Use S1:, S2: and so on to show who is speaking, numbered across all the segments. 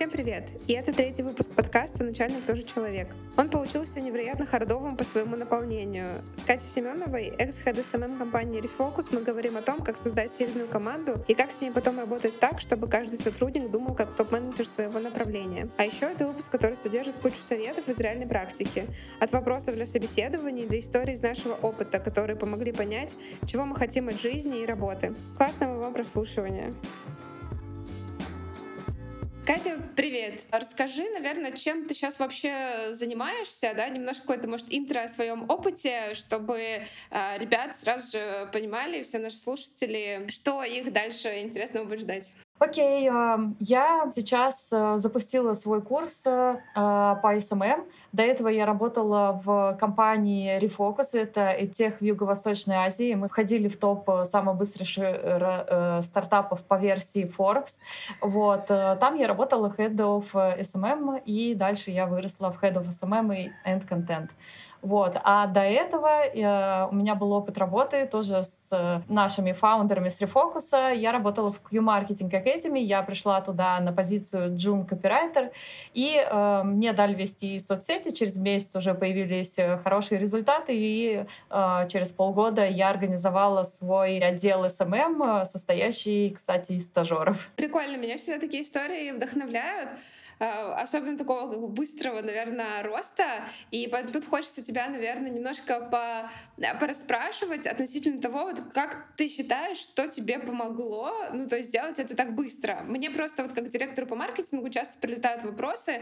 S1: Всем привет! И это третий выпуск подкаста «Начальник тоже человек». Он получился невероятно hard овым по своему наполнению. С Катей Семеновой, ex-head SMM компании Refocus, мы говорим о том, как создать сильную команду и как с ней потом работать так, чтобы каждый сотрудник думал как топ-менеджер своего направления. А еще это выпуск, который содержит кучу советов из реальной практики. От вопросов для собеседований до историй из нашего опыта, которые помогли понять, чего мы хотим от жизни и работы. Классного вам прослушивания! Катя, привет. Расскажи, наверное, чем ты сейчас вообще занимаешься, да, немножко какое-то, может, интро о своем опыте, чтобы э, ребят сразу же понимали, все наши слушатели, что их дальше интересного будет ждать.
S2: Окей, я сейчас э, запустила свой курс э, по SMM. До этого я работала в компании Refocus, это тех в Юго-Восточной Азии. Мы входили в топ самых быстрых э, стартапов по версии Forbes. Вот. Там я работала Head of SMM, и дальше я выросла в Head of SMM и End Content. Вот. А до этого э, у меня был опыт работы тоже с нашими фаундерами с Refocus. Я работала в Q-Marketing Academy, я пришла туда на позицию June Copywriter, и э, мне дали вести соцсети, через месяц уже появились э, хорошие результаты, и э, через полгода я организовала свой отдел SMM, состоящий, кстати, из стажеров.
S1: Прикольно, меня всегда такие истории вдохновляют. Э, особенно такого как бы быстрого, наверное, роста. И тут хочется тебя, наверное, немножко по, э, порасспрашивать относительно того, вот как ты считаешь, что тебе помогло, ну, то есть сделать это так быстро. Мне просто вот как директору по маркетингу часто прилетают вопросы,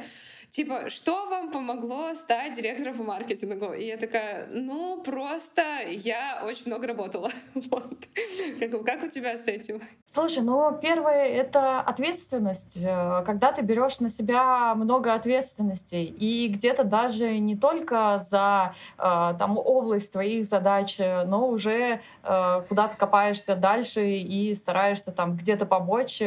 S1: типа, что вам помогло стать директором по маркетингу? И я такая, ну, просто я очень много работала. Вот. Как, как у тебя с этим?
S2: Слушай, ну, первое — это ответственность. Э, когда ты берешь на себя много ответственностей, и где-то даже не только за э, там, область твоих задач, но уже э, куда ты копаешься дальше и стараешься там где-то помочь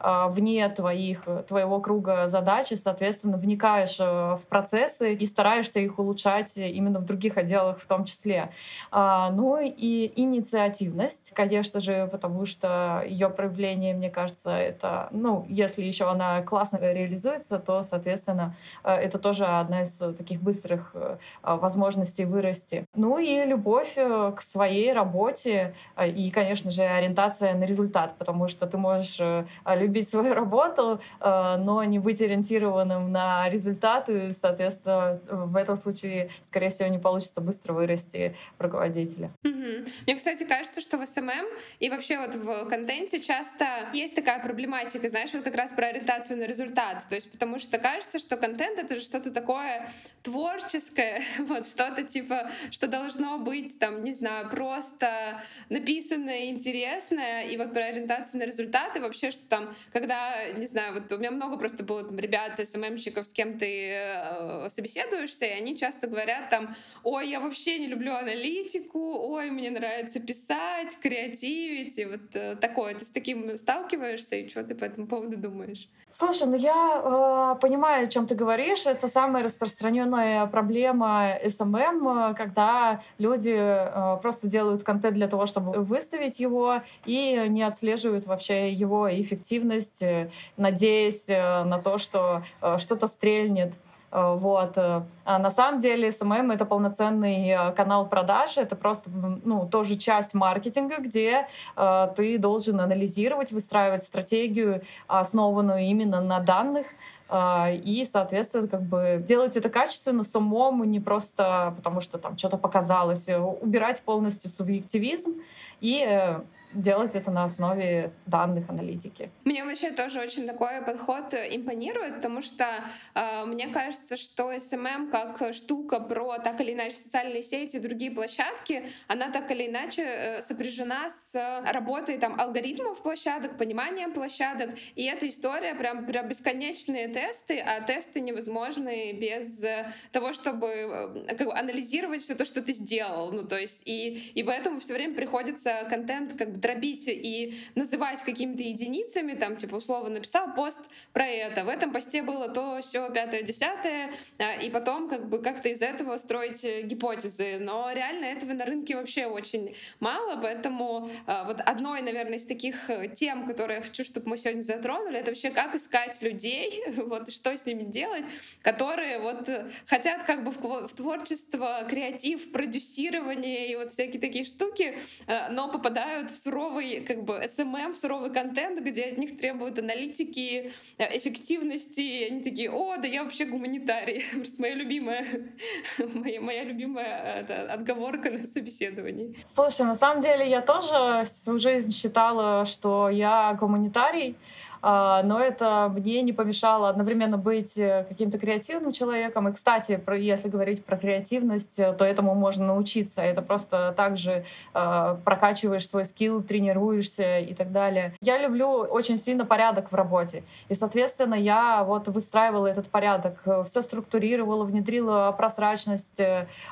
S2: вне твоих, твоего круга задач, и, соответственно, вникаешь э, в процессы и стараешься их улучшать именно в других отделах в том числе. А, ну и инициативность, конечно же, потому что ее проявление, мне кажется, это, ну, если еще она классно реализуется, то, соответственно, э, это тоже одна из таких быстрых э, возможностей вырасти. Ну и любовь к своей работе и, конечно же, ориентация на результат, потому что ты можешь любить свою работу, но не быть ориентированным на результаты, соответственно, в этом случае, скорее всего, не получится быстро вырасти руководителя.
S1: Угу. Мне, кстати, кажется, что в SMM и вообще вот в контенте часто есть такая проблематика, знаешь, вот как раз про ориентацию на результат. То есть потому что кажется, что контент — это же что-то такое творческое, вот что-то типа, что должно быть там, не знаю, просто написанное, интересное, и вот про ориентацию на результаты вообще, что там, когда, не знаю, вот у меня много просто было там ребят, SMM щиков, с кем ты э, собеседуешься, и они часто говорят там, ой, я вообще не люблю аналитику, ой, мне нравится писать, креативить, и вот э, такое. Ты с таким сталкиваешься, и что ты по этому поводу думаешь?
S2: Слушай, ну я э, понимаю, о чем ты говоришь. Это самая распространенная проблема SMM, когда люди э, просто делают контент для того, чтобы выставить его, и не отслеживают вообще его эффективность, э, надеясь э, на то, что э, что-то стрельнет. Э, вот. Э, а на самом деле SMM — это полноценный э, канал продаж, это просто ну, тоже часть маркетинга, где э, ты должен анализировать, выстраивать стратегию, основанную именно на данных, и, соответственно, как бы делать это качественно, с умом, не просто потому что там что-то показалось, убирать полностью субъективизм и делать это на основе данных аналитики.
S1: Мне вообще тоже очень такой подход импонирует, потому что э, мне кажется, что SMM как штука про так или иначе социальные сети и другие площадки, она так или иначе э, сопряжена с работой там алгоритмов площадок, пониманием площадок, и эта история прям, прям бесконечные тесты, а тесты невозможны без того, чтобы э, как бы, анализировать все то, что ты сделал, ну то есть и и поэтому все время приходится контент как бы дробить и называть какими-то единицами, там, типа, условно, написал пост про это, в этом посте было то, все, пятое, десятое, а, и потом как бы как-то из этого строить гипотезы. Но реально этого на рынке вообще очень мало, поэтому а, вот одной, наверное, из таких тем, которые я хочу, чтобы мы сегодня затронули, это вообще как искать людей, вот, что с ними делать, которые вот хотят как бы в, творчество, креатив, продюсирование и вот всякие такие штуки, э, но попадают в суровый как бы в суровый контент, где от них требуют аналитики, э, эффективности, и они такие, о, да я вообще гуманитарий. Просто моя любимая, моя, моя любимая это, отговорка на собеседовании.
S2: Слушай, на самом деле я тоже всю жизнь считала, что я гуманитарий, но это мне не помешало одновременно быть э, каким-то креативным человеком. И, кстати, если говорить про креативность, э, то этому можно научиться. Это просто также а, прокачиваешь свой скилл, тренируешься и так далее. Я люблю очень сильно порядок в работе. И, соответственно, я вот выстраивала этот порядок, э, все структурировала, внедрила прозрачность,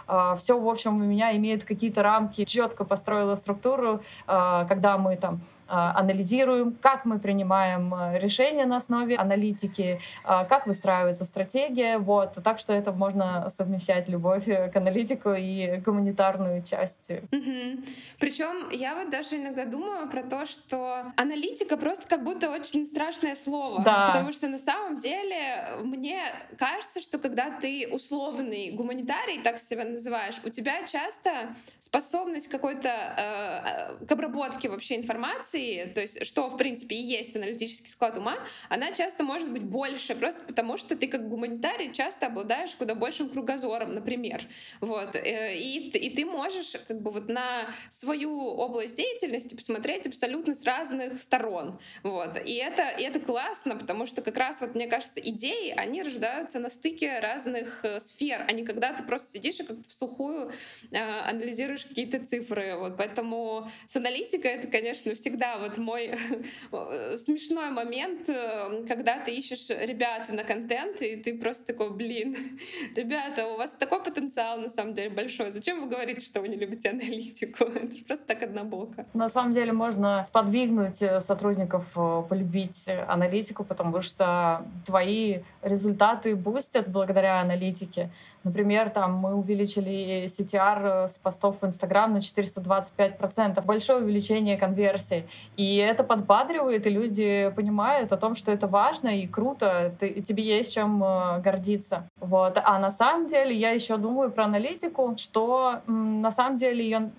S2: а, все, в общем, у меня имеет какие-то рамки, четко построила структуру, когда мы там а, анализируем, как мы принимаем э, решения на основе аналитики, а, как выстраивается стратегия. Вот. Так что это можно совмещать любовь э, к аналитику и гуманитарную часть.
S1: Угу. Причем я вот даже иногда думаю про то, что аналитика просто как будто очень страшное слово.
S2: Да.
S1: Потому что на самом деле мне кажется, что когда ты условный гуманитарий, так себя называешь, у тебя часто способность какой-то э, э к обработке вообще информации информации, то есть что, в принципе, и есть аналитический склад ума, она часто может быть больше, просто потому что ты как гуманитарий часто обладаешь куда большим кругозором, например. Вот. Э, и, и ты можешь как бы вот на свою область деятельности посмотреть абсолютно с разных сторон. Вот. И это, и это классно, потому что как раз, вот, мне кажется, идеи, они рождаются на стыке разных э, сфер, а не когда ты просто сидишь и как-то в сухую э, анализируешь какие-то цифры. Вот. Поэтому с аналитикой это, конечно, всегда да, вот мой смешной момент, э, когда ты ищешь ребята на контент, и ты просто такой, блин, ребята, у вас такой потенциал на самом деле большой. Зачем вы говорите, что вы не любите аналитику? Это же просто так однобоко.
S2: На самом деле можно сподвигнуть э, сотрудников э, полюбить аналитику, потому что твои результаты бустят благодаря аналитике. Например, там мы увеличили CTR э, с постов в Инстаграм на 425%. Большое увеличение конверсии. И это подбадривает, и люди понимают о том, что это важно и круто, ты, тебе есть чем э, гордиться. Вот. А на самом деле я еще думаю про аналитику, что на самом деле ее,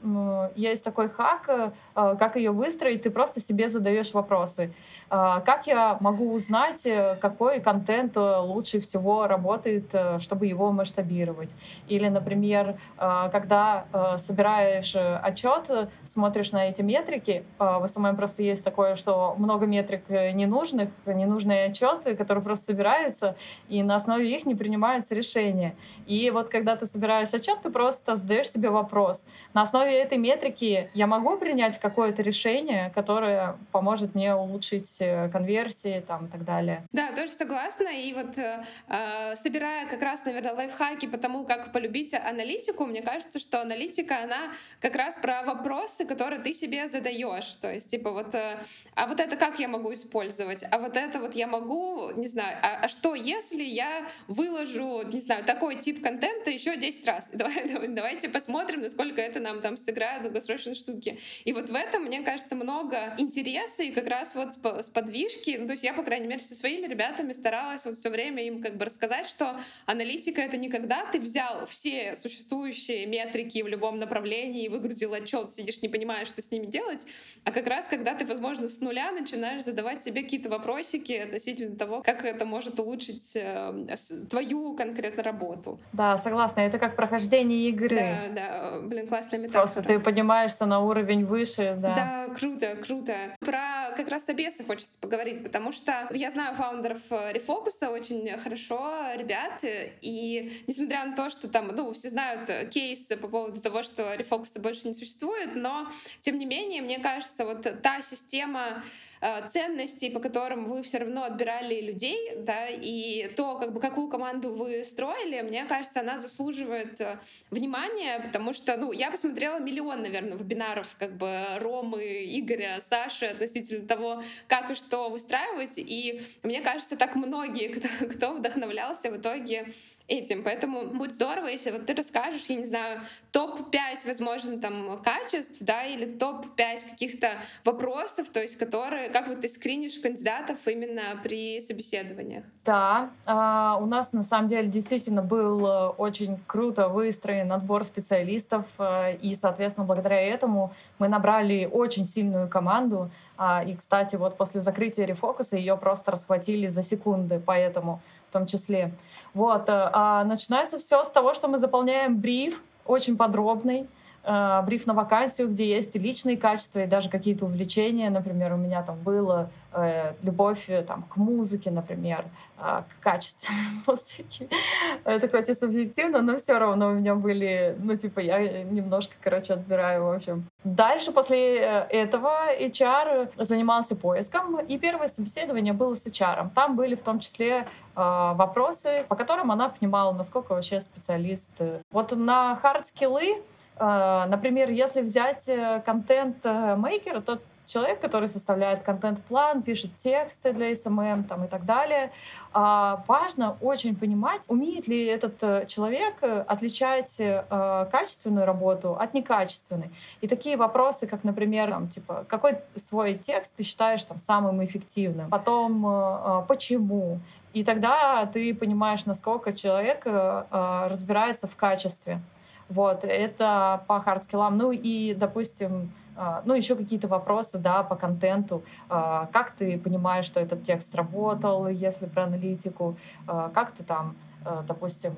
S2: есть такой хак, э, как ее выстроить, ты просто себе задаешь вопросы. А, как я могу узнать, э, какой контент э, лучше всего работает, э, чтобы его масштабировать? Или, например, когда собираешь отчет, смотришь на эти метрики, в SMM просто есть такое, что много метрик ненужных, ненужные отчеты, которые просто собираются, и на основе их не принимаются решения. И вот когда ты собираешь отчет, ты просто задаешь себе вопрос. На основе этой метрики я могу принять какое-то решение, которое поможет мне улучшить конверсии там, и так далее.
S1: Да, тоже согласна. И вот э, э, собирая как раз, наверное, лайфхаки по тому, как полюбить аналитику, мне кажется, что аналитика, она как раз про вопросы, которые ты себе задаешь. То есть, типа, вот, э, а вот это как я могу использовать? А вот это вот я могу, не знаю, а, а что если я выложу, не знаю, такой тип контента еще 10 раз? Давай, давайте посмотрим, насколько это нам там сыграет в долгосрочной штуке. И вот в этом, мне кажется, много интереса и как раз вот с подвижки. Ну, то есть я, по крайней мере, со своими ребятами старалась вот все время им как бы рассказать, что аналитика — это не когда ты взял все существующие метрики в любом направлении и выгрузил отчет, сидишь, не понимаешь, что с ними делать, а как раз когда ты, возможно, с нуля начинаешь задавать себе какие-то вопросики относительно того, как это может улучшить э, твою конкретно работу.
S2: Да, согласна. Это как прохождение игры.
S1: Да, да. Блин, классная метафора.
S2: Просто ты поднимаешься на уровень выше, да.
S1: Да, круто, круто. Про как раз обесы хочется хочется поговорить, потому что я знаю фаундеров Рефокуса очень хорошо, ребят, и несмотря на то, что там, ну, все знают э, кейсы по поводу того, что рефокуса больше не существует, но, тем не менее, мне кажется, вот та система Э, ценностей, по которым вы все равно отбирали людей, да, и то, как бы, какую команду вы строили, мне кажется, она заслуживает э, внимания, потому что, ну, я посмотрела миллион, наверное, вебинаров, как бы, Ромы, Игоря, Саши относительно того, как и что выстраивать, и мне кажется, так многие, кто, кто вдохновлялся в итоге этим. Поэтому будет здорово, если вот ты расскажешь, я не знаю, топ-5, возможно, там, качеств, да, или топ-5 каких-то вопросов, то есть которые, как вот ты скринишь кандидатов именно при собеседованиях.
S2: Да, а, у нас на самом деле действительно был э, очень круто выстроен отбор специалистов, э, и, соответственно, благодаря этому мы набрали очень сильную команду, а, и, кстати, вот после закрытия рефокуса ее просто расхватили за секунды, поэтому в том числе. Вот. Э, а начинается все с того, что мы заполняем бриф, очень подробный, э, бриф на вакансию, где есть и личные качества, и даже какие-то увлечения. Например, у меня там было э, любовь э, там, к музыке, например, э, к качественной музыке. Это хоть и субъективно, но все равно у меня были, ну, типа, я немножко, короче, отбираю, в общем. Дальше после э, этого HR занимался поиском, и первое собеседование было с HR. Там были в том числе э, вопросы, по которым она понимала, насколько вообще специалист. Вот на хард-скиллы, э, например, если взять контент-мейкера, то человек, который составляет контент-план, пишет тексты для SMM там, и так далее. А, важно очень понимать, умеет ли этот э, человек э, отличать э, качественную работу от некачественной. И такие вопросы, как, например, там, типа, какой свой текст ты считаешь там, самым эффективным? Потом, почему? И тогда ты понимаешь, насколько человек разбирается в качестве. Вот, это по хардскиллам. Ну и, допустим, а, ну, еще какие-то вопросы, да, по контенту. А, как ты понимаешь, что этот текст работал, если про аналитику? А, как ты там допустим,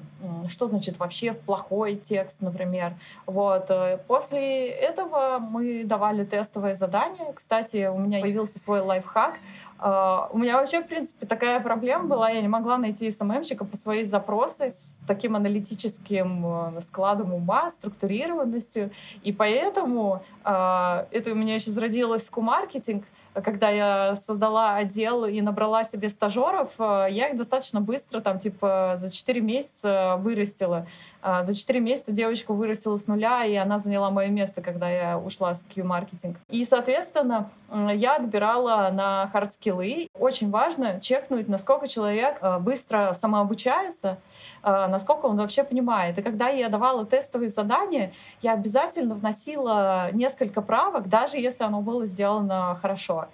S2: что значит вообще плохой текст, например. Вот. Э, после этого мы давали тестовое задание. Кстати, у меня появился свой лайфхак. Uh, у меня вообще, в принципе, такая проблема была. Я не могла найти СММщика по своей запросы с таким аналитическим uh, складом ума, структурированностью. И поэтому uh, это у меня еще зародилось ку-маркетинг когда я создала отдел и набрала себе стажеров, я их достаточно быстро, там, типа, за 4 месяца вырастила. А, за 4 месяца девочку вырастила с нуля, и она заняла мое место, когда я ушла с Q-маркетинг. И, соответственно, я отбирала на хардскиллы. Очень важно чекнуть, насколько человек а, быстро самообучается, насколько он вообще понимает. И когда я давала тестовые задания, я обязательно вносила несколько правок, даже если оно было сделано хорошо.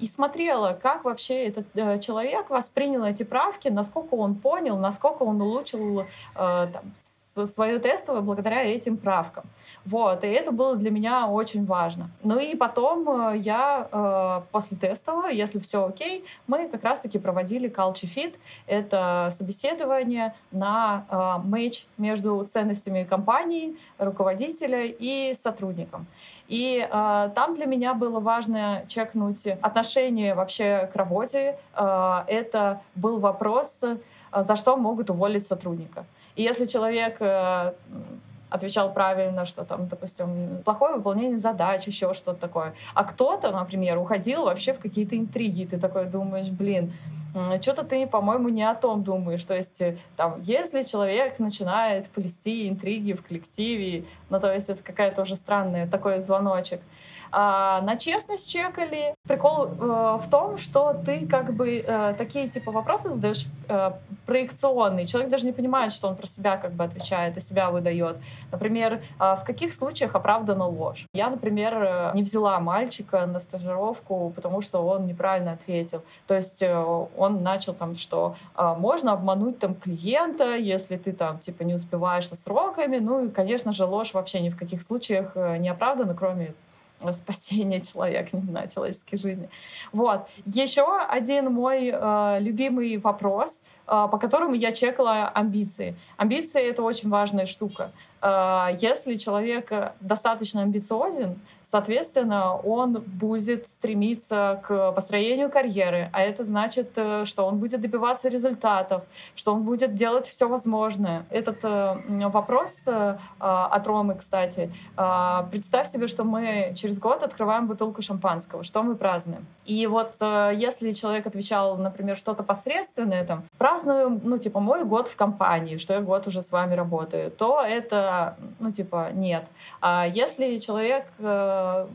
S2: И смотрела, как вообще этот э, человек воспринял эти правки, насколько он понял, насколько он улучшил э, там, свое тестовое благодаря этим правкам. Вот, и это было для меня очень важно. Ну и потом э, я э, после тестового, если все окей, мы как раз-таки проводили culture fit. Это собеседование на э, матч между ценностями компании, руководителя и сотрудником. И э, там для меня было важно чекнуть отношение вообще к работе. Э, это был вопрос, э, за что могут уволить сотрудника. И если человек э, отвечал правильно, что там, допустим, плохое выполнение задач, еще что-то такое. А кто-то, например, уходил вообще в какие-то интриги. Ты такой думаешь, блин, что-то ты, по-моему, не о том думаешь. То есть, э, там, если человек начинает плести интриги в коллективе, ну, то есть это какая-то уже странная такой звоночек. А, на честность чекали. Прикол э, в том, что ты как бы э, такие типа вопросы задаешь э, проекционные. Человек даже не понимает, что он про себя как бы отвечает и себя выдает. Например, э, в каких случаях оправдана ложь? Я, например, э, не взяла мальчика на стажировку, потому что он неправильно ответил. То есть э, он начал там, что э, можно обмануть там клиента, если ты там типа не успеваешь со сроками. Ну и, конечно же, ложь вообще ни в каких случаях э, не оправдана, кроме спасения человека, не знаю, человеческой жизни. Вот. Еще один мой э, любимый вопрос, э, по которому я чекала амбиции. Амбиции — это очень важная штука. Э, если человек достаточно амбициозен, Соответственно, он будет стремиться к построению карьеры, а это значит, э, что он будет добиваться результатов, что он будет делать все возможное. Этот э, вопрос э, от Ромы, кстати, представь себе, что мы через год открываем бутылку шампанского, что мы празднуем. И вот если человек отвечал, например, что-то посредственное, там, праздную, ну, типа, мой год в компании, что я год уже с вами работаю, то это, ну, типа, нет. А если человек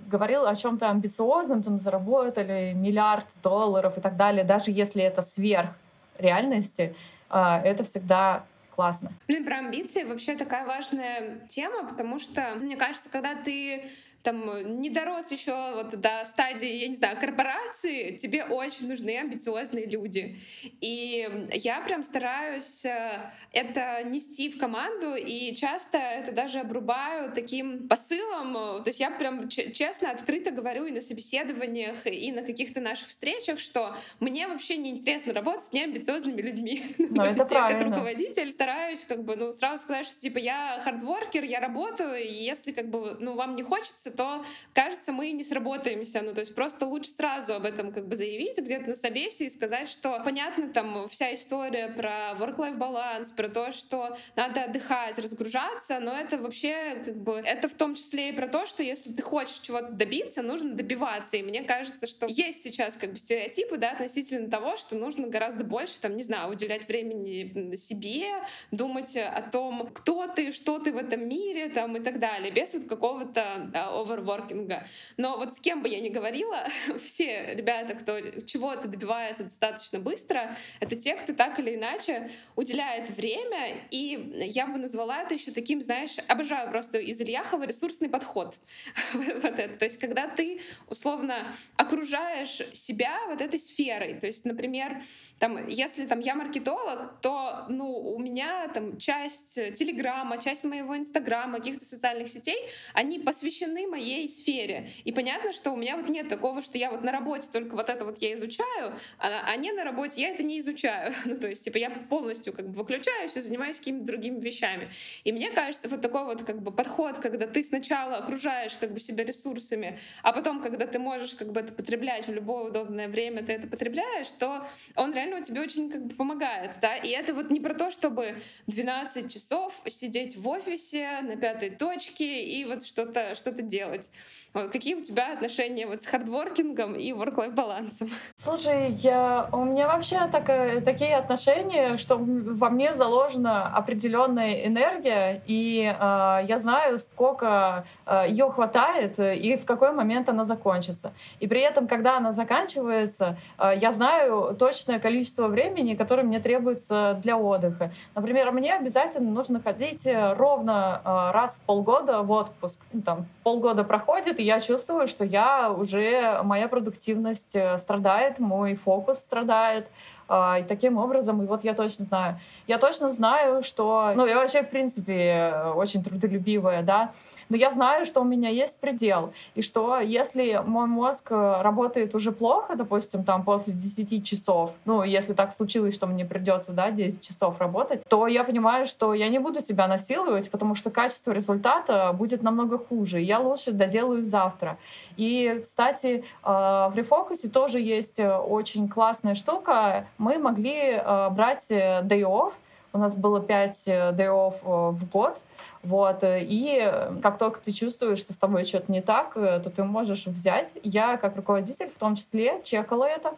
S2: говорил о чем-то амбициозном, там заработали миллиард долларов и так далее, даже если это сверх реальности, а, это всегда классно.
S1: Блин, про амбиции вообще такая важная тема, потому что, мне кажется, когда ты там э, не дорос еще вот до стадии, я не знаю, корпорации, тебе очень нужны амбициозные люди. И я прям стараюсь э, это нести в команду, и часто это даже обрубаю таким посылом. То есть я прям честно, открыто говорю и на собеседованиях, и на каких-то наших встречах, что мне вообще не интересно работать с неамбициозными людьми.
S2: Но это
S1: я как руководитель стараюсь как бы, ну, сразу сказать, что типа я хардворкер, я работаю, и если как бы, ну, вам не хочется, то, кажется, мы не сработаемся. Ну, то есть просто лучше сразу об этом как бы заявить где-то на собесе и сказать, что понятно там вся история про work-life баланс, про то, что надо отдыхать, разгружаться, но это вообще как бы, это в том числе и про то, что если ты хочешь чего-то добиться, нужно добиваться. И мне кажется, что есть сейчас как бы стереотипы, да, относительно того, что нужно гораздо больше, там, не знаю, уделять времени себе, думать о том, кто ты, что ты в этом мире, там, и так далее, без вот какого-то да, оверворкинга. Но вот с кем бы я ни говорила, все ребята, кто чего-то добивается достаточно быстро, это те, кто так или иначе уделяет время, и я бы назвала это еще таким, знаешь, обожаю просто из Ильяхова ресурсный подход. вот это. То есть когда ты условно окружаешь себя вот этой сферой, то есть, например, там, если там я маркетолог, то ну, у меня там часть Телеграма, часть моего Инстаграма, каких-то социальных сетей, они посвящены моей сфере. И понятно, что у меня вот нет такого, что я вот на работе только вот это вот я изучаю, а, а не на работе я это не изучаю. ну, то есть, типа, я полностью как бы выключаюсь и занимаюсь какими-то другими вещами. И мне кажется, вот такой вот как бы подход, когда ты сначала окружаешь как бы себя ресурсами, а потом, когда ты можешь как бы это потреблять в любое удобное время, ты это потребляешь, то он реально тебе очень как бы помогает, да, и это вот не про то, чтобы 12 часов сидеть в офисе на пятой точке и вот что-то что делать. Вот, какие у тебя отношения вот с хардворкингом и work-life балансом?
S2: Слушай, я, у меня вообще так, такие отношения, что во мне заложена определенная энергия, и э, я знаю, сколько э, ее хватает и в какой момент она закончится. И при этом, когда она заканчивается, э, я знаю точное количество времени, которое мне требуется для отдыха. Например, мне обязательно нужно ходить э, ровно э, раз в полгода в отпуск. Ну, там полгода проходит, и я чувствую, что я уже моя продуктивность э, страдает, мой фокус страдает. И таким образом, и вот я точно знаю. Я точно знаю, что... Ну, я вообще, в принципе, очень трудолюбивая, да но я знаю, что у меня есть предел, и что если мой мозг э, работает уже плохо, допустим, там после 10 часов, ну, если так случилось, что мне придется, да, 10 часов работать, то я понимаю, что я не буду себя насиловать, потому что качество результата будет намного хуже, я лучше доделаю завтра. И, кстати, э, в рефокусе тоже есть э, очень классная штука. Мы могли брать day off, у нас было 5 day off в год, вот. Э, и как только ты чувствуешь, что с тобой что-то не так, э, то ты можешь взять. Я, как руководитель, в том числе, чекала это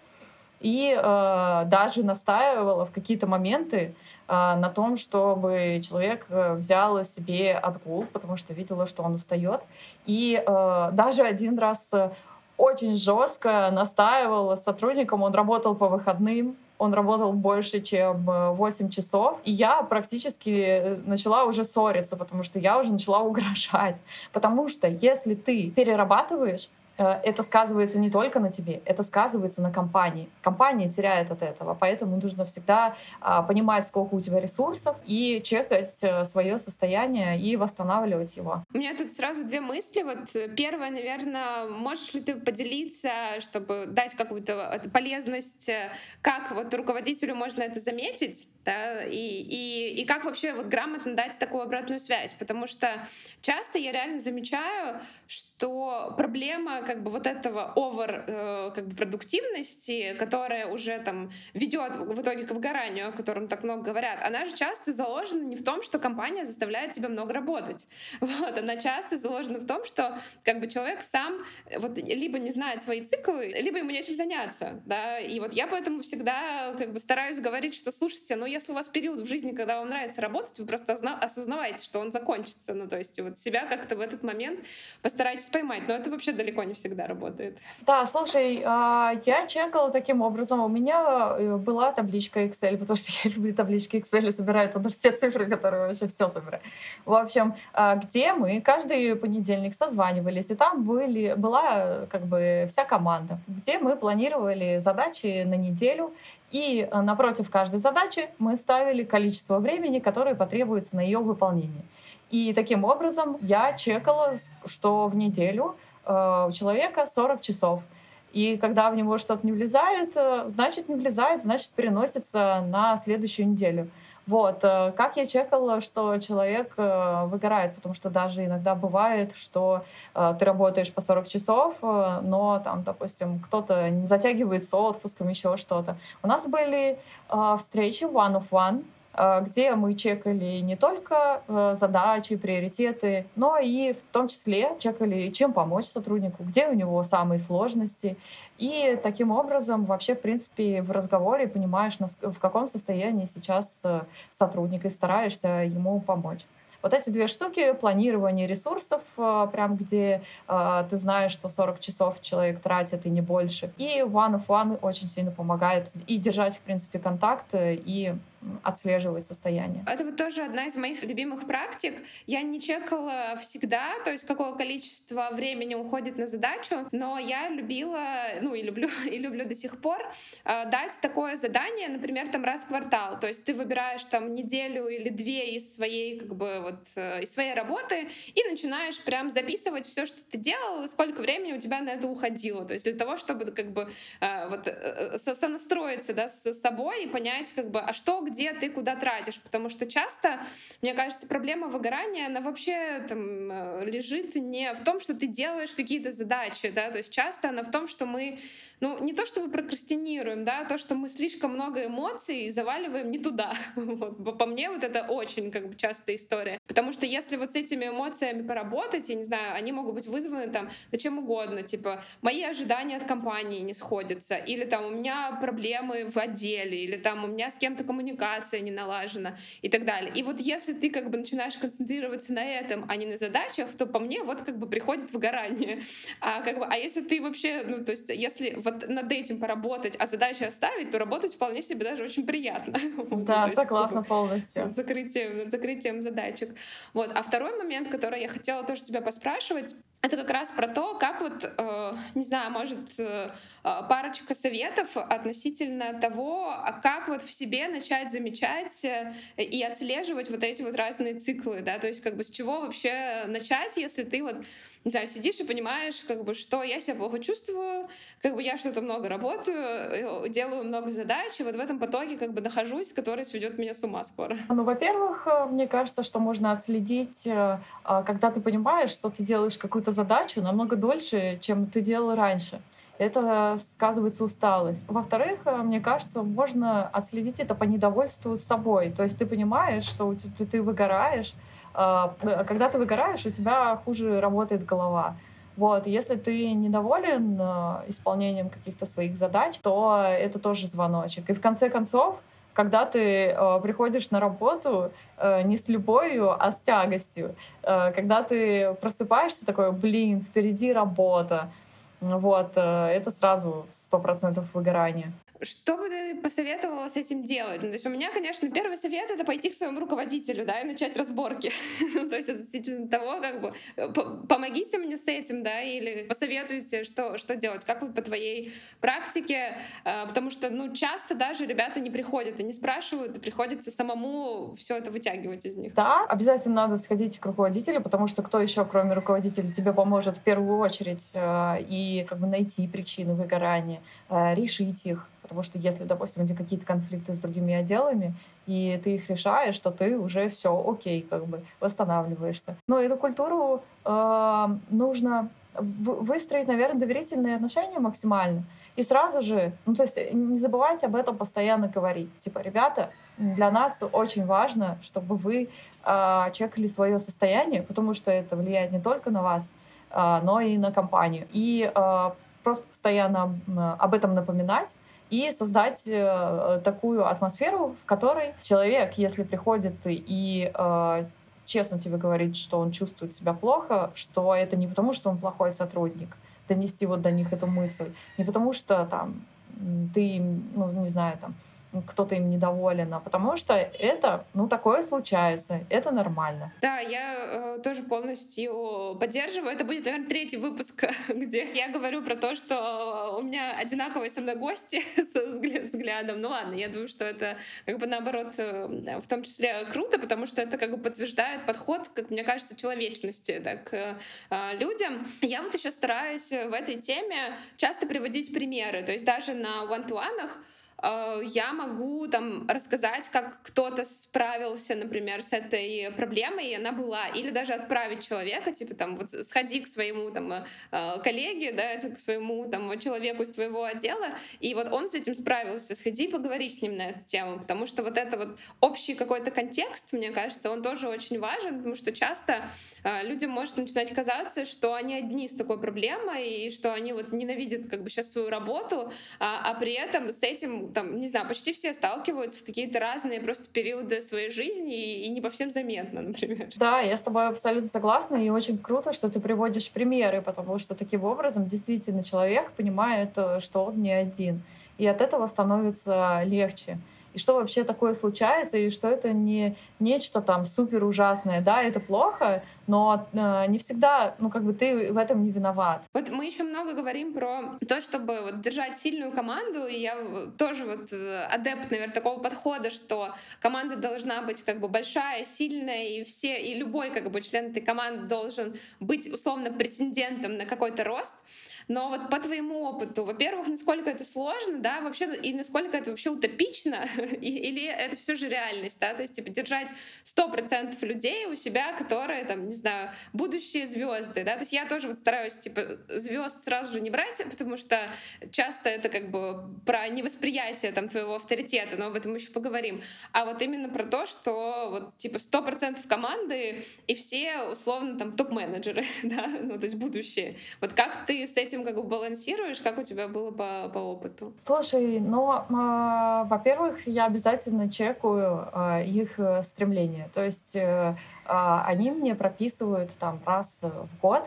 S2: и э, даже настаивала в какие-то моменты э, на том, чтобы человек э, взял себе отгул, потому что видела, что он устает. И э, даже один раз очень жестко настаивала с сотрудником, он работал по выходным, он работал больше, чем 8 э, часов, и я практически э, начала уже ссориться, потому что я уже начала угрожать. Потому что если ты перерабатываешь, это сказывается не только на тебе, это сказывается на компании. Компания теряет от этого, поэтому нужно всегда а, понимать, сколько у тебя ресурсов и чекать э, свое состояние и восстанавливать его.
S1: У меня тут сразу две мысли. Вот э, первое, наверное, можешь ли ты поделиться, чтобы дать какую-то полезность, как вот руководителю можно это заметить, да, и, и, и как вообще вот грамотно дать такую обратную связь, потому что часто я реально замечаю, что проблема как бы вот этого овер э, как бы продуктивности, которая уже там ведет в итоге к выгоранию, о котором так много говорят, она же часто заложена не в том, что компания заставляет тебя много работать. Вот, она часто заложена в том, что как бы человек сам вот либо не знает свои циклы, либо ему нечем заняться, да, и вот я поэтому всегда как бы стараюсь говорить, что слушайте, ну если у вас период в жизни, когда вам нравится работать, вы просто осознавайте, что он закончится, ну то есть вот себя как-то в этот момент постарайтесь поймать, но это вообще далеко не всегда работает.
S2: Да, слушай, а, я чекала таким образом. У меня э, была табличка Excel, потому что я люблю таблички Excel и собираю туда все цифры, которые вообще все собираю. В общем, а, где мы каждый понедельник созванивались, и там были, была как бы вся команда, где мы планировали задачи на неделю, и э, напротив каждой задачи мы ставили количество времени, которое потребуется на ее выполнение. И таким образом я чекала, что в неделю у человека 40 часов. И когда в него что-то не влезает, э, значит не влезает, значит переносится на следующую неделю. Вот. Э, как я чекала, что человек выгорает, потому что даже иногда бывает, что ты работаешь по 40 часов, но там, допустим, кто-то затягивает с отпуском, еще что-то. У нас были встречи one-of-one, -one, Э, где мы чекали не только э, задачи, приоритеты, но и в том числе чекали, чем помочь сотруднику, где у него самые сложности. И таким образом вообще, в принципе, в разговоре понимаешь, в каком состоянии сейчас э, сотрудник, и стараешься ему помочь. Вот эти две штуки, планирование ресурсов, прям где э, ты знаешь, что 40 часов человек тратит и не больше. И one of one очень сильно помогает и держать, в принципе, контакт, и отслеживать состояние.
S1: Это вот тоже одна из моих любимых практик. Я не чекала всегда, то есть какое количество времени уходит на задачу, но я любила, ну и люблю, и люблю до сих пор э, дать такое задание, например, там раз в квартал. То есть ты выбираешь там неделю или две из своей как бы вот э, из своей работы и начинаешь прям записывать все, что ты делал, сколько времени у тебя на это уходило. То есть для того, чтобы как бы э, вот э, сонастроиться да, с собой и понять как бы, а что где где ты куда тратишь, потому что часто, мне кажется, проблема выгорания, она вообще там э, лежит не в том, что ты делаешь какие-то задачи, да, то есть часто она в том, что мы ну, не то, что мы прокрастинируем, да, то, что мы слишком много эмоций заваливаем не туда. Вот. По мне вот это очень как бы частая история. Потому что если вот с этими эмоциями поработать, я не знаю, они могут быть вызваны там да чем угодно, типа мои ожидания от компании не сходятся, или там у меня проблемы в отделе, или там у меня с кем-то коммуникация не налажена и так далее. И вот если ты как бы начинаешь концентрироваться на этом, а не на задачах, то по мне вот как бы приходит выгорание. А, как бы, а если ты вообще, ну то есть если вот над этим поработать, а задачи оставить, то работать вполне себе даже очень приятно.
S2: Да, согласна полностью.
S1: Над закрытием, над закрытием задачек. Вот. А второй момент, который я хотела тоже тебя поспрашивать, это как раз про то, как вот, э, не знаю, может, э, парочка советов относительно того, а как вот в себе начать замечать э, и отслеживать вот эти вот разные циклы, да, то есть как бы с чего вообще начать, если ты вот не знаю, сидишь и понимаешь, как бы, что я себя плохо чувствую, как бы я что-то много работаю, э, делаю много задач, и вот в этом потоке как бы нахожусь, который сведет меня с ума скоро.
S2: Ну, во-первых, э, мне кажется, что можно отследить, э, а, когда ты понимаешь, что ты делаешь какую-то задачу намного дольше, чем ты делал раньше это сказывается усталость. Во-вторых, мне кажется, можно отследить это по недовольству собой. То есть ты понимаешь, что ты, выгораешь, когда ты выгораешь, у тебя хуже работает голова. Вот, если ты недоволен э, исполнением каких-то своих задач, то это тоже звоночек. И в конце концов, когда ты э, приходишь на работу э, не с любовью, а с тягостью, э, когда ты просыпаешься такой, блин, впереди работа, вот, это сразу сто процентов выгорание.
S1: Что бы ты посоветовала с этим делать? Ну, то есть у меня, конечно, первый совет — это пойти к своему руководителю, да, и начать разборки. то есть это действительно того, как бы, помогите мне с этим, да, или посоветуйте, что, что делать, как вот по твоей практике, а, потому что, ну, часто даже ребята не приходят и не спрашивают, и приходится самому все это вытягивать из них.
S2: Да, обязательно надо сходить к руководителю, потому что кто еще, кроме руководителя, тебе поможет в первую очередь э, и как бы найти причины выгорания, э, решить их, потому что если, допустим, у тебя какие-то конфликты с другими отделами, и ты их решаешь, то ты уже все окей, как бы восстанавливаешься. Но эту культуру э, нужно выстроить, наверное, доверительные отношения максимально. И сразу же, ну то есть не забывайте об этом постоянно говорить. Типа, ребята, для нас очень важно, чтобы вы э, чекали свое состояние, потому что это влияет не только на вас, э, но и на компанию. И э, просто постоянно об этом напоминать, и создать э, такую атмосферу, в которой человек, если приходит и э, честно тебе говорит, что он чувствует себя плохо, что это не потому, что он плохой сотрудник, донести вот до них эту мысль, не потому что там ты, ну, не знаю, там, кто-то им недоволен, а потому что это, ну, такое случается, это нормально.
S1: Да, я э, тоже полностью поддерживаю. Это будет, наверное, третий выпуск, где я говорю про то, что у меня одинаковые со мной гости со взглядом. Ну ладно, я думаю, что это как бы наоборот э, в том числе круто, потому что это как бы подтверждает подход, как мне кажется, человечности да, к э, людям. Я вот еще стараюсь в этой теме часто приводить примеры, то есть даже на one-to-one я могу там рассказать, как кто-то справился, например, с этой проблемой, и она была, или даже отправить человека, типа там вот сходи к своему там э, коллеге, да, к своему там человеку из твоего отдела, и вот он с этим справился, сходи поговори с ним на эту тему, потому что вот это вот общий какой-то контекст, мне кажется, он тоже очень важен, потому что часто э, людям может начинать казаться, что они одни с такой проблемой, и что они вот ненавидят как бы сейчас свою работу, а, а при этом с этим там, не знаю, почти все сталкиваются в какие-то разные просто периоды своей жизни и, и не по всем заметно, например.
S2: Да, я с тобой абсолютно согласна, и очень круто, что ты приводишь примеры, потому что таким образом действительно человек понимает, э, что он не один, и от этого становится легче и что вообще такое случается, и что это не нечто там супер ужасное. Да, это плохо, но э, не всегда, ну, как бы ты в этом не виноват.
S1: Вот мы еще много говорим про то, чтобы вот держать сильную команду, и я тоже вот э, адепт, наверное, такого подхода, что команда должна быть как бы большая, сильная, и все, и любой как бы член этой команды должен быть условно претендентом на какой-то рост. Но вот по твоему опыту, во-первых, насколько это сложно, да, вообще, и насколько это вообще утопично, или это все же реальность, да, то есть, типа, держать сто процентов людей у себя, которые, там, не знаю, будущие звезды, да, то есть я тоже вот стараюсь, типа, звезд сразу же не брать, потому что часто это как бы про невосприятие, там, твоего авторитета, но об этом еще поговорим, а вот именно про то, что вот, типа, сто процентов команды и все, условно, там, топ-менеджеры, да, ну, то есть будущие. Вот как ты с этим этим как бы балансируешь? Как у тебя было по, по опыту?
S2: Слушай, ну, э, во-первых, я обязательно чекаю э, их э, стремления. То есть э, э, они мне прописывают там раз в год,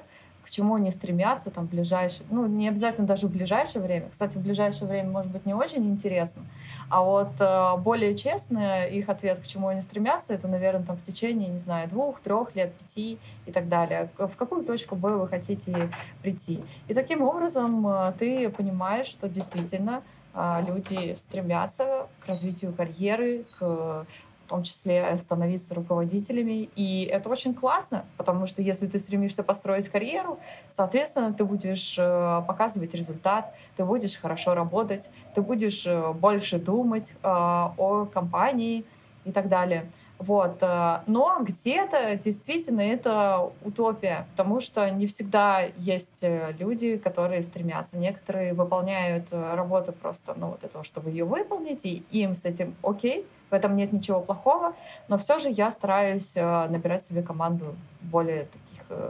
S2: к чему они стремятся там в ближайшее, ну, не обязательно даже в ближайшее время. Кстати, в ближайшее время может быть не очень интересно, а вот э, более честно их ответ, к чему они стремятся, это, наверное, там в течение, не знаю, двух, трех лет, пяти и так далее. В какую точку боя вы хотите прийти. И таким образом э, ты понимаешь, что действительно э, люди стремятся к развитию карьеры, к в том числе становиться руководителями. И это очень классно, потому что если ты стремишься построить карьеру, соответственно, ты будешь э, показывать результат, ты будешь хорошо работать, ты будешь э, больше думать э, о компании и так далее. Вот. Но где-то действительно это утопия, потому что не всегда есть люди, которые стремятся. Некоторые выполняют работу просто ну, вот этого, чтобы ее выполнить, и им с этим окей, в этом нет ничего плохого, но все же я стараюсь э, набирать себе команду более э,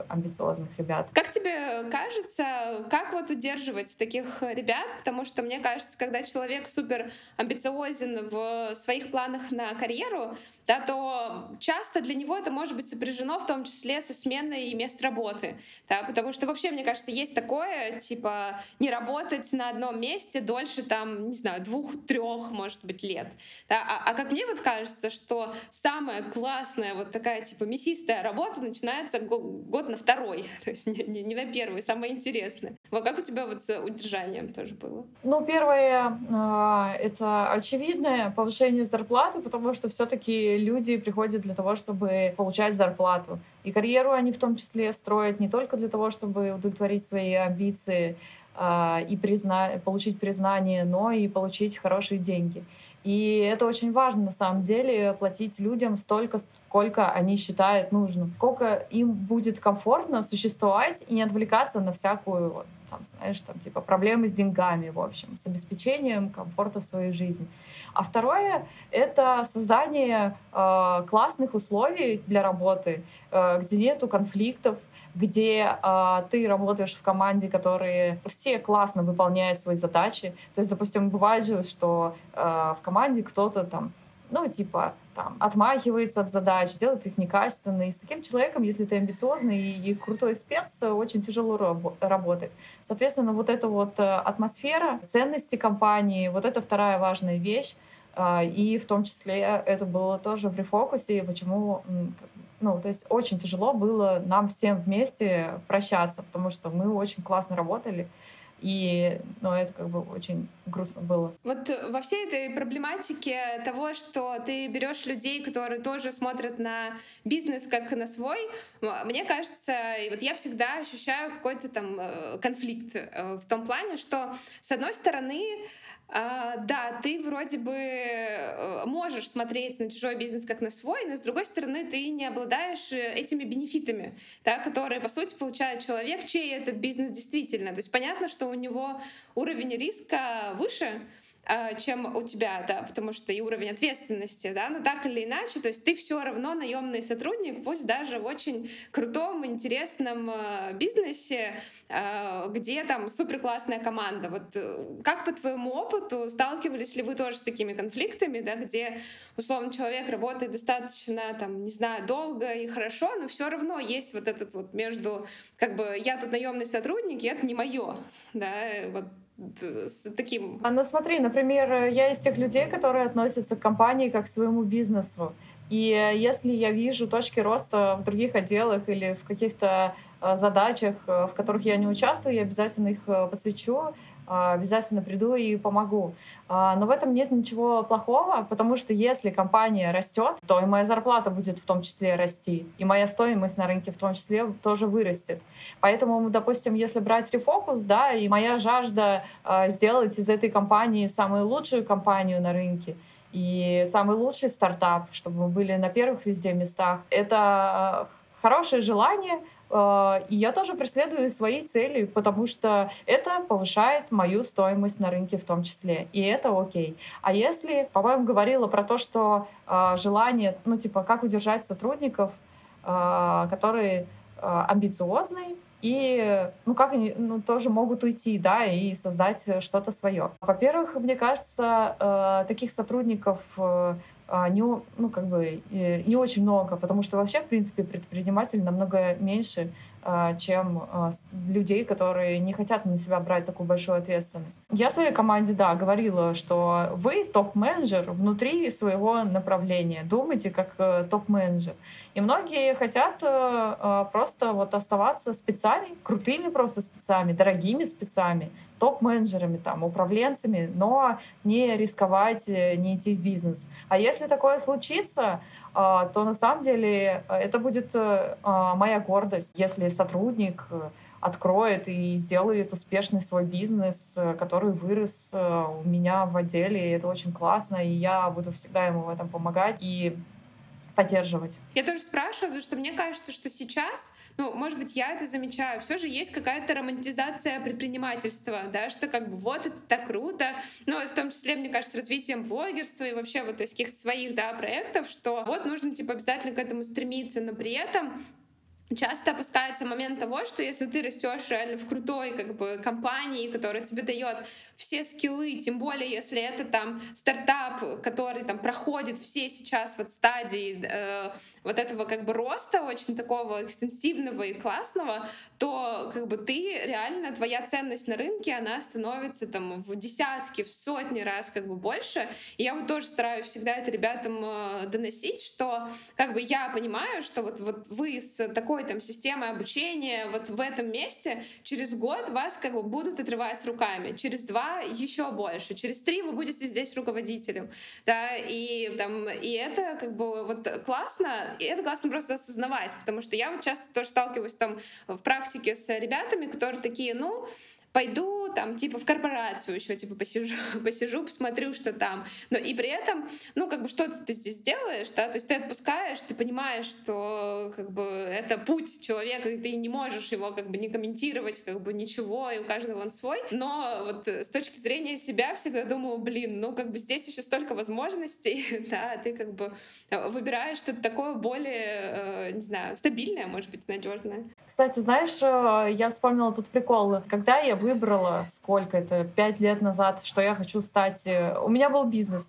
S2: амбициозных ребят.
S1: Как тебе кажется, как вот удерживать таких ребят? Потому что мне кажется, когда человек супер амбициозен в своих планах на карьеру, да, то часто для него это может быть сопряжено в том числе со сменой мест работы. Да, потому что вообще, мне кажется, есть такое, типа, не работать на одном месте дольше, там, не знаю, двух-трех, может быть, лет. Да, а, а как мне вот кажется, что самая классная вот такая, типа, мясистая работа начинается год на второй, то есть не, не, не на первый, самое интересное. Вот как у тебя вот с удержанием тоже было?
S2: Ну, первое, а, это очевидное повышение зарплаты, потому что все-таки люди приходят для того, чтобы получать зарплату. И карьеру они в том числе строят не только для того, чтобы удовлетворить свои амбиции э, и призна... получить признание, но и получить хорошие деньги. И это очень важно на самом деле, платить людям столько, сколько они считают нужным, сколько им будет комфортно существовать и не отвлекаться на всякую, там, знаешь, там, типа, проблемы с деньгами, в общем, с обеспечением комфорта в своей жизни. А второе — это создание э, классных условий для работы, э, где нету конфликтов, где э, ты работаешь в команде, которые все классно выполняют свои задачи. То есть, допустим, бывает же, что э, в команде кто-то там, ну, типа, там, отмахивается от задач, делает их некачественно. И с таким человеком, если ты амбициозный и, и крутой спец, очень тяжело раб- работать. Соответственно, вот эта вот э, атмосфера, ценности компании, вот это вторая важная вещь. А, и в том числе это было тоже в рефокусе, почему ну, то есть очень тяжело было нам всем вместе прощаться, потому что мы очень классно работали, и, ну, это как бы очень грустно было.
S1: Вот во всей этой проблематике того, что ты берешь людей, которые тоже смотрят на бизнес как на свой, мне кажется, и вот я всегда ощущаю какой-то там э, конфликт э, в том плане, что, с одной стороны, а, да, ты вроде бы э, можешь смотреть на чужой бизнес как на свой, но с другой стороны ты не обладаешь э, этими бенефитами, да, которые, по сути, получает человек, чей этот бизнес действительно. То есть понятно, что у него уровень риска выше, чем у тебя, да, потому что и уровень ответственности, да, но так или иначе, то есть ты все равно наемный сотрудник, пусть даже в очень крутом, интересном а, бизнесе, а, где там супер классная команда. Вот э, как по твоему опыту сталкивались ли вы тоже с такими конфликтами, да, где условно человек работает достаточно, там, не знаю, долго и хорошо, но все равно есть вот этот вот между, как бы, я тут наемный сотрудник, и это не мое, да, вот с таким...
S2: А ну смотри, например, я из тех людей, которые относятся к компании как к своему бизнесу. И если я вижу точки роста в других отделах или в каких-то э, задачах, э, в которых я не участвую, я обязательно их э, подсвечу, а, обязательно приду и помогу. А, но в этом нет ничего плохого, потому что если компания растет, то и моя зарплата будет в том числе расти, и моя стоимость на рынке в том числе тоже вырастет. Поэтому, допустим, если брать рефокус, да, и моя жажда а, сделать из этой компании самую лучшую компанию на рынке, и самый лучший стартап, чтобы мы были на первых везде местах, это хорошее желание, а, и я тоже преследую свои цели, потому что это повышает мою стоимость на рынке в том числе. И это окей. А если, по-моему, говорила про то, что э, желание, ну, типа, как удержать сотрудников, э, которые э, амбициозные, и, ну, как они ну, тоже могут уйти, да, и создать что-то свое. Во-первых, мне кажется, э, таких сотрудников э, а, не, ну, как бы, не очень много, потому что вообще, в принципе, предприниматель намного меньше, а, чем а, людей, которые не хотят на себя брать такую большую ответственность. Я своей команде, да, говорила, что вы топ-менеджер внутри своего направления, думайте как э, топ-менеджер. И многие хотят э, просто вот оставаться спецами, крутыми просто спецами, дорогими спецами, топ-менеджерами, там, управленцами, но не рисковать, э, не идти в бизнес. А если такое случится, а, то на самом деле э, это будет э, а, моя гордость, если сотрудник откроет и сделает успешный свой бизнес, который вырос у меня в отделе. И это очень классно, и я буду всегда ему в этом помогать. И поддерживать.
S1: Я тоже спрашиваю, потому что мне кажется, что сейчас, ну, может быть, я это замечаю, все же есть какая-то романтизация предпринимательства, да, что как бы вот это так круто, но в том числе, мне кажется, развитием блогерства и вообще вот из каких-то своих, да, проектов, что вот нужно, типа, обязательно к этому стремиться, но при этом часто опускается момент того, что если ты растешь реально в крутой как бы компании, которая тебе дает все скиллы, тем более если это там стартап, который там проходит все сейчас вот стадии э, вот этого как бы роста очень такого экстенсивного и классного, то как бы ты реально твоя ценность на рынке она становится там в десятки, в сотни раз как бы больше. И я вот тоже стараюсь всегда это ребятам э, доносить, что как бы я понимаю, что вот вот вы с такой такой там системы обучения вот в этом месте, через год вас как бы будут отрывать руками, через два еще больше, через три вы будете здесь руководителем, да, и там, и это как бы вот классно, и это классно просто осознавать, потому что я вот часто тоже сталкиваюсь там в практике с ребятами, которые такие, ну, пойду там типа в корпорацию еще типа посижу, посижу, посмотрю, что там. Но и при этом, ну как бы что ты здесь делаешь, да, то есть ты отпускаешь, ты понимаешь, что как бы это путь человека, и ты не можешь его как бы не комментировать, как бы ничего, и у каждого он свой. Но вот с точки зрения себя всегда думаю, блин, ну как бы здесь еще столько возможностей, да, ты как бы выбираешь что-то такое более, э, не знаю, стабильное, может быть, надежное.
S2: Кстати, знаешь, э, я вспомнила тут прикол. Когда я выбрала, сколько это, пять лет назад, что я хочу стать... Э, у меня был бизнес,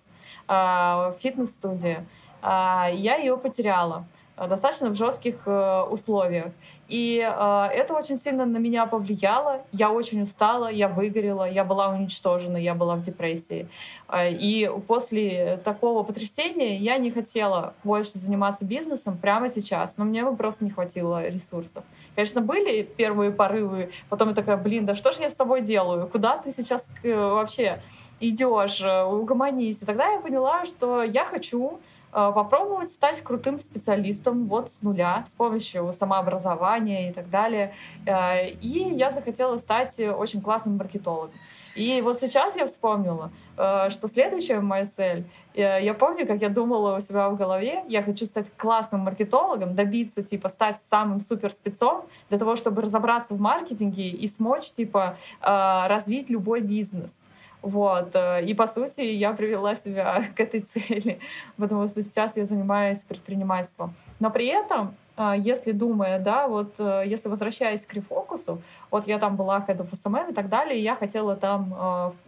S2: а, фитнес-студия. А, я ее потеряла э, достаточно в жестких условиях. И э, это очень сильно на меня повлияло. Я очень устала, я выгорела, я была уничтожена, я была в депрессии. Э, и после такого потрясения я не хотела больше заниматься бизнесом прямо сейчас, но мне бы просто не хватило ресурсов. Конечно, были первые порывы, потом я такая, блин, да что же я с собой делаю? Куда ты сейчас э, вообще идешь? Э, угомонись. И тогда я поняла, что я хочу попробовать стать крутым специалистом вот с нуля, с помощью самообразования и так далее. Э, и я захотела стать очень классным маркетологом. И вот сейчас я вспомнила, э, что следующая моя цель, я помню, как я думала у себя в голове, я хочу стать классным маркетологом, добиться, типа, стать самым супер спецом для того, чтобы разобраться в маркетинге и смочь, типа, развить любой бизнес. Вот. Э, и, по сути, я привела себя к этой цели, потому что сейчас я занимаюсь предпринимательством. Но при этом, э, если думая, да, вот э, если возвращаясь к рефокусу, вот я там была head of SMM и так далее, и я хотела там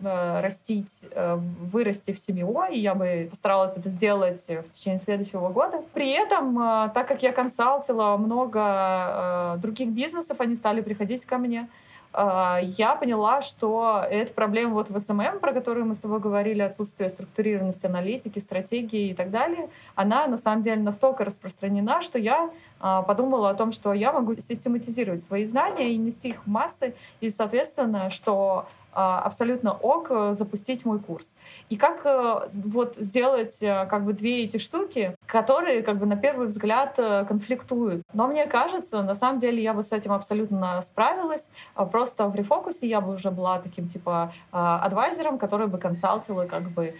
S2: э, растить, э, вырасти в CMO, и я бы постаралась это сделать в течение следующего года. При этом, э, так как я консалтила много э, других бизнесов, они стали приходить ко мне, я поняла, что эта проблема вот в SMM, про которую мы с тобой говорили, отсутствие структурированности аналитики, стратегии и так далее, она на самом деле настолько распространена, что я а, подумала о том, что я могу систематизировать свои знания и нести их в массы, и, соответственно, что а, абсолютно ок э, запустить мой курс. И как э, вот сделать э, как бы две эти штуки, которые как бы на первый взгляд конфликтуют. Но мне кажется, на самом деле я бы с этим абсолютно справилась. А просто в рефокусе я бы уже была таким типа адвайзером, который бы консалтила как бы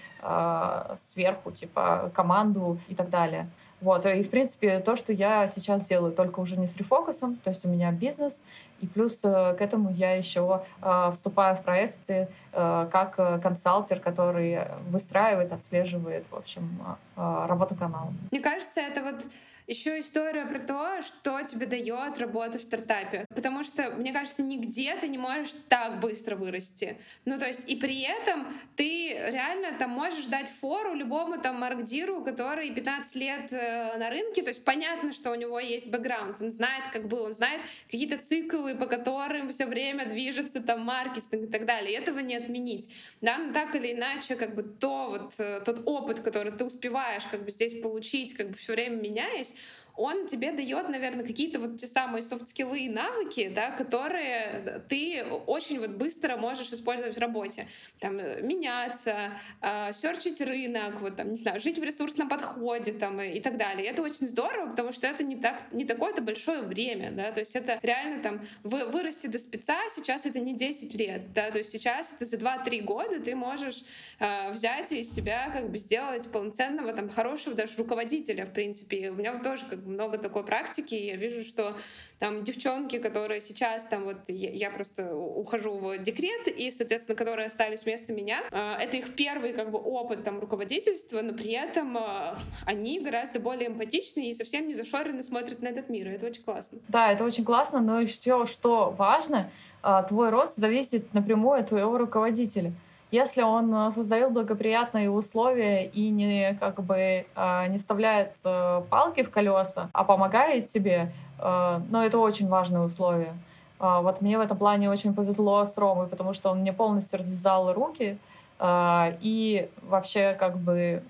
S2: сверху, типа команду и так далее. Вот, и, в принципе, то, что я сейчас делаю, только уже не с рефокусом, то есть у меня бизнес, и плюс э, к этому я еще э, вступаю в проекты э, как консалтер, который выстраивает, отслеживает, в общем, работу канала.
S1: Мне кажется, это вот еще история про то, что тебе дает работа в стартапе. Потому что, мне кажется, нигде ты не можешь так быстро вырасти. Ну, то есть, и при этом ты реально там можешь дать фору любому там маркдиру, который 15 лет э, на рынке. То есть, понятно, что у него есть бэкграунд. Он знает, как был, он знает какие-то циклы, по которым все время движется там маркетинг и так далее. И этого не отменить. Да, но так или иначе, как бы то вот, э, тот опыт, который ты успеваешь как бы здесь получить, как бы все время меняясь, он тебе дает, наверное, какие-то вот те самые софт-скиллы и навыки, да, которые ты очень вот быстро можешь использовать в работе. Там, э, меняться, э, серчить рынок, вот там, не знаю, жить в ресурсном подходе там, и так далее. И это очень здорово, потому что это не, так, не такое-то большое время, да, то есть это реально там вы, вырасти до спеца, сейчас это не 10 лет, да, то есть сейчас это за 2-3 года ты можешь э, взять и из себя как бы сделать полноценного там хорошего даже руководителя, в принципе. И у меня вот тоже как много такой практики, и я вижу, что там девчонки, которые сейчас там вот я, я просто ухожу в декрет, и, соответственно, которые остались вместо меня, э, это их первый как бы опыт там руководительства, но при этом э, они гораздо более эмпатичны и совсем не зашорены смотрят на этот мир, и это очень классно.
S2: Да, это очень классно, но еще что важно, э, твой рост зависит напрямую от твоего руководителя. Если он создает благоприятные условия и не как бы не вставляет палки в колеса, а помогает тебе, Э, но это очень важное условие. Вот мне в этом плане очень повезло с Ромой, потому что он мне полностью развязал руки и вообще как бы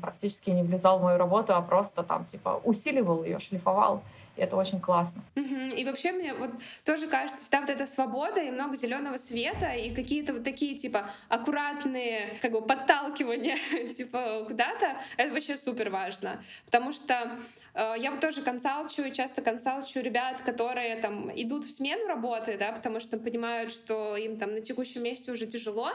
S2: практически не влезал в мою работу, а просто там типа усиливал ее, шлифовал. И это очень классно.
S1: И вообще мне вот тоже кажется, всегда вот эта свобода и много зеленого света и какие-то вот такие типа аккуратные как бы подталкивания типа куда-то, это вообще супер важно. Потому что я вот тоже консалчу, часто консалчу ребят, которые там идут в смену работы, да, потому что понимают, что им там на текущем месте уже тяжело,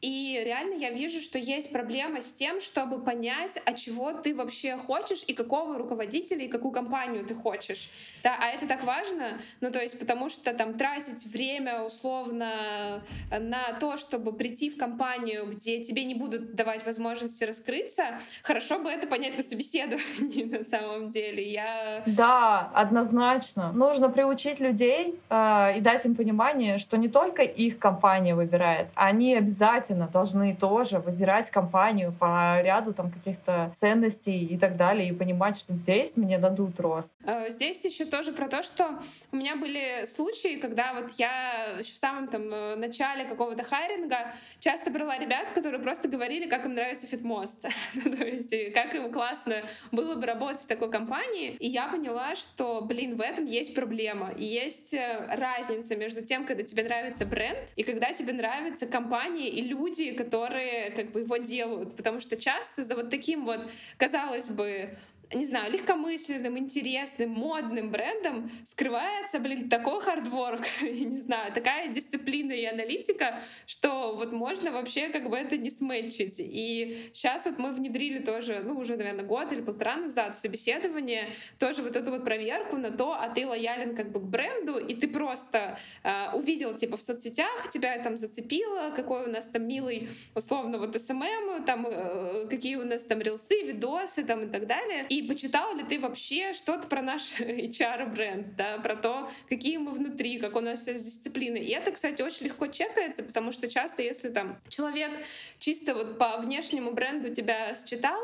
S1: и реально я вижу, что есть проблема с тем, чтобы понять, а чего ты вообще хочешь и какого руководителя и какую компанию ты хочешь. Да, а это так важно, ну то есть потому что там тратить время условно на то, чтобы прийти в компанию, где тебе не будут давать возможности раскрыться, хорошо бы это понять на собеседовании на самом деле. Я...
S2: Да, однозначно. Нужно приучить людей э, и дать им понимание, что не только их компания выбирает, они обязательно должны тоже выбирать компанию по ряду там каких-то ценностей и так далее, и понимать, что здесь мне дадут рост.
S1: Э, здесь еще тоже про то, что у меня были случаи, когда вот я в самом там э, начале какого-то хайринга часто брала ребят, которые просто говорили, как им нравится фитмост, то есть как им классно было бы работать в такой компании, и я поняла, что, блин, в этом есть проблема, и есть э, разница между тем, когда тебе нравится бренд, и когда тебе нравится компания и люди, которые как бы его делают, потому что часто за вот таким вот, казалось бы, не знаю, легкомысленным, интересным, модным брендом скрывается, блин, такой хардворк, я не знаю, такая дисциплина и аналитика, что вот можно вообще как бы это не сметчить. И сейчас вот мы внедрили тоже, ну, уже, наверное, год или полтора назад в собеседование тоже вот эту вот проверку на то, а ты лоялен как бы к бренду, и ты просто э, увидел, типа, в соцсетях, тебя там зацепило, какой у нас там милый, условно, вот SMM, там, э, какие у нас там рилсы, видосы там и так далее. И почитал ли ты вообще что-то про наш HR-бренд, да, про то, какие мы внутри, как у нас вся дисциплина. И это, кстати, очень легко чекается, потому что часто, если там человек чисто вот по внешнему бренду тебя считал,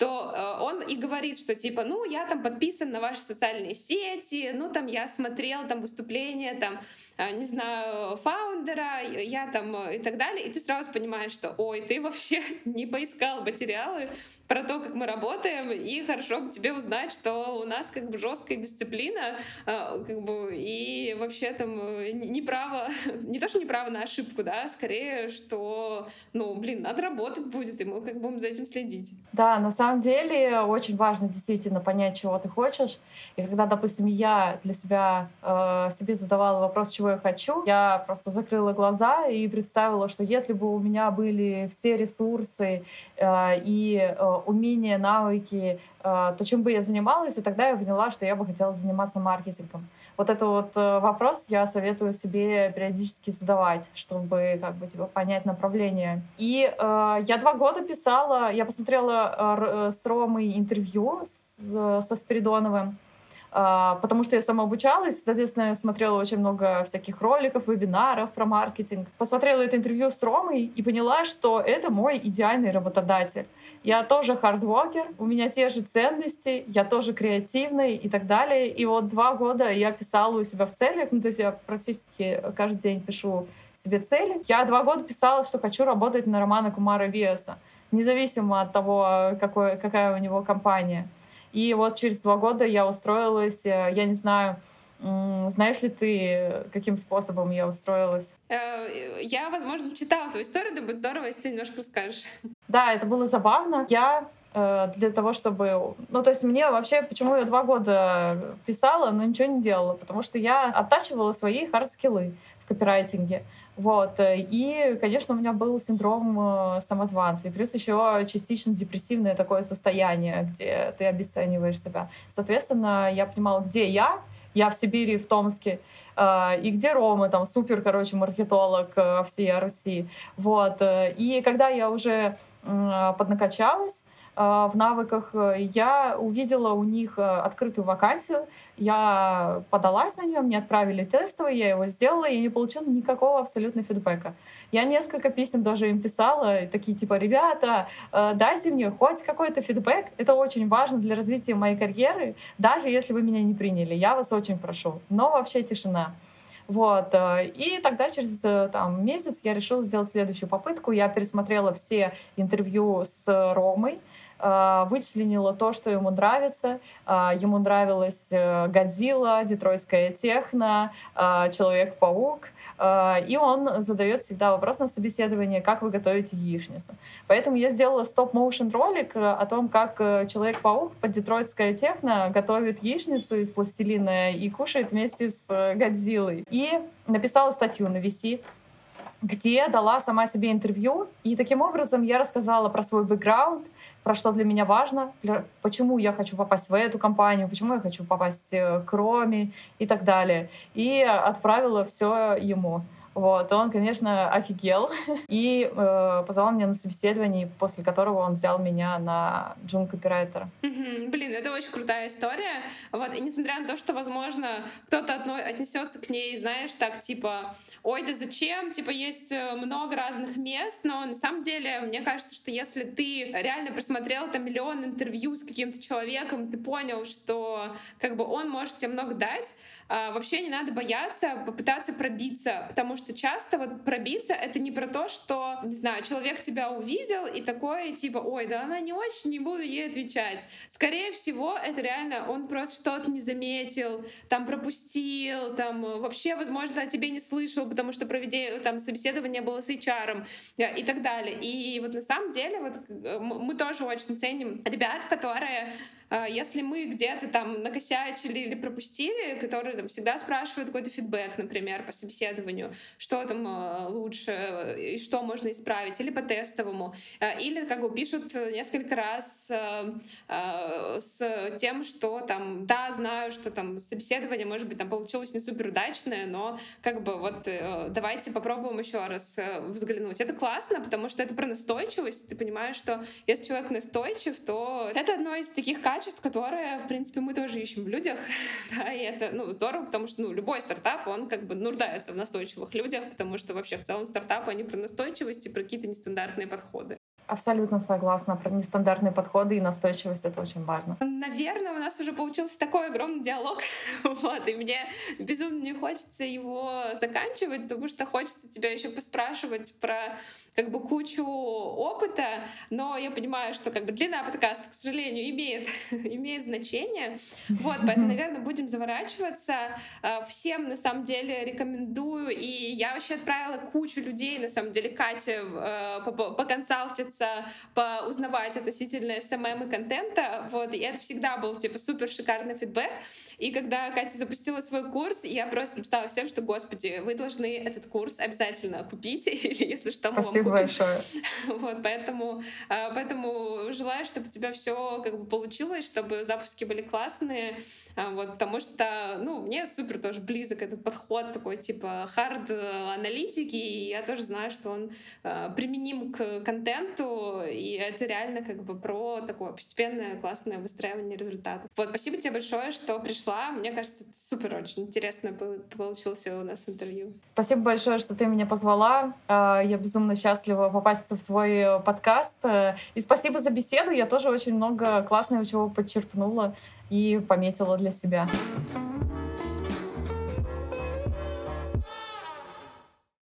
S1: то э, он и говорит, что типа, ну, я там подписан на ваши социальные сети, ну, там я смотрел там выступления, там, э, не знаю, фаундера, я там э, и так далее, и ты сразу понимаешь, что, ой, ты вообще не поискал материалы про то, как мы работаем, и хорошо бы тебе узнать, что у нас как бы жесткая дисциплина, как бы, и вообще там не право, не то, что не право на ошибку, да, скорее, что, ну, блин, надо работать будет, и мы как бы будем за этим следить.
S2: Да, на самом самом деле очень важно действительно понять, чего ты хочешь. И когда, допустим, я для себя э, себе задавала вопрос, чего я хочу, я просто закрыла глаза и представила, что если бы у меня были все ресурсы э, и э, умения, навыки, то чем бы я занималась, и тогда я поняла, что я бы хотела заниматься маркетингом. Вот этот вот э, вопрос я советую себе периодически задавать, чтобы как бы типа понять направление. И э, я два года писала, я посмотрела э, с Ромой интервью с, со Спиридоновым, э, потому что я самообучалась, соответственно, я смотрела очень много всяких роликов, вебинаров про маркетинг. Посмотрела это интервью с Ромой и поняла, что это мой идеальный работодатель. Я тоже хардвокер, у меня те же ценности, я тоже креативный и так далее. И вот два года я писала у себя в целях, ну, то есть я практически каждый день пишу себе цели. Я два года писала, что хочу работать на Романа Кумара Веса, независимо от того, какой, какая у него компания. И вот через два года я устроилась, э, я не знаю, знаешь ли ты, каким способом я устроилась?
S1: Э, я, возможно, читала твою историю, да будет здорово, если ты немножко расскажешь.
S2: Да, это было забавно. Я э, для того, чтобы... Ну, то есть мне вообще, почему я два года писала, но ничего не делала, потому что я оттачивала свои хард-скиллы в копирайтинге. Вот. И, конечно, у меня был синдром самозванца. И плюс еще частично депрессивное такое состояние, где ты обесцениваешь себя. Соответственно, я понимала, где я. Я в Сибири, в Томске. И где Рома, там супер, короче, маркетолог всей Руси. Вот. И когда я уже поднакачалась, Э, в навыках, э, я увидела у них э, открытую вакансию, я подалась на нее, мне отправили тестовый, я его сделала, и не получила никакого абсолютно фидбэка. Я несколько писем даже им писала, такие типа, ребята, дайте мне хоть какой-то фидбэк, это очень важно для развития моей карьеры, даже если вы меня не приняли, я вас очень прошу. Но вообще тишина. Вот. И тогда через там, месяц я решила сделать следующую попытку. Я пересмотрела все интервью с Ромой, вычленила то, что ему нравится. А, ему нравилась э, Годзилла, Детройтская техно, а, Человек-паук. И он задает всегда вопрос на собеседовании, как вы готовите яичницу. Поэтому я сделала стоп-моушен ролик о том, как э, Человек-паук под Детройтская техно готовит яичницу из пластилина и кушает вместе с э, Годзиллой. И написала статью на VC, где дала сама себе интервью. И таким образом я рассказала про свой бэкграунд, про что для меня важно, для, почему я хочу попасть в эту компанию, почему я хочу попасть э, к Роме и так далее. И отправила все ему. Вот, он, конечно, офигел и э, позвал меня на собеседование, после которого он взял меня на джун копирайтера.
S1: Блин, это очень крутая история. Вот, и несмотря на то, что, возможно, кто-то отнесется к ней, знаешь, так, типа, ой, да зачем, типа, есть э, много разных мест, но на самом деле, мне кажется, что если ты реально просмотрел там миллион интервью с каким-то человеком, ты понял, что как бы он может тебе много дать, а, вообще не надо бояться попытаться пробиться, потому что часто вот пробиться — это не про то, что, не знаю, человек тебя увидел и такой, типа, ой, да она не очень, не буду ей отвечать. Скорее всего, это реально он просто что-то не заметил, там пропустил, там вообще, возможно, о тебе не слышал, потому что проведение, там собеседование было с HR э, и так далее. И вот на самом деле вот э, мы тоже очень ценим ребят, которые если мы где-то там накосячили или пропустили, которые там всегда спрашивают какой-то фидбэк, например, по собеседованию, что там а, лучше и что можно исправить, или по тестовому, а, или как бы пишут несколько раз с тем, что там, да, знаю, что там собеседование, может быть, там получилось не супер удачное, но как бы вот э, давайте попробуем еще раз э, взглянуть. Это классно, потому что это про настойчивость. Ты понимаешь, что если человек настойчив, то это одно из таких качеств, качеств, которые, в принципе, мы тоже ищем в людях, да, и это, ну, здорово, потому что, ну, любой стартап, он как бы нуждается в настойчивых людях, потому что вообще в целом стартапы, они про настойчивость и про какие-то нестандартные подходы.
S2: Абсолютно согласна. Про нестандартные подходы и настойчивость это очень важно.
S1: Наверное, у нас уже получился такой огромный диалог. вот, и мне безумно не хочется его заканчивать, потому что хочется тебя еще поспрашивать про как бы кучу опыта, но я понимаю, что как бы длина подкаста, к сожалению, имеет, имеет значение. Вот, поэтому, наверное, будем заворачиваться. А, всем, на самом деле, рекомендую, и я вообще отправила кучу людей, на самом деле, Кате э, поконсалтиться учиться, поузнавать относительно SMM и контента, вот, и это всегда был, типа, супер шикарный фидбэк, и когда Катя запустила свой курс, я просто написала всем, что, господи, вы должны этот курс обязательно купить, или если что,
S2: мы Спасибо вам купим. большое.
S1: Вот, поэтому, а, поэтому желаю, чтобы у тебя все как бы получилось, чтобы запуски были классные, а, вот, потому что, ну, мне супер тоже близок этот подход такой, типа, хард-аналитики, и я тоже знаю, что он а, применим к контенту, и это реально как бы про такое постепенное классное выстраивание результатов. Вот, спасибо тебе большое, что пришла. Мне кажется, это супер очень интересно получился у нас интервью.
S2: Спасибо большое, что ты меня позвала. А, я безумно счастлива попасть в твой э, подкаст. Э, и спасибо за беседу. Я тоже очень много классного чего подчеркнула и пометила для себя.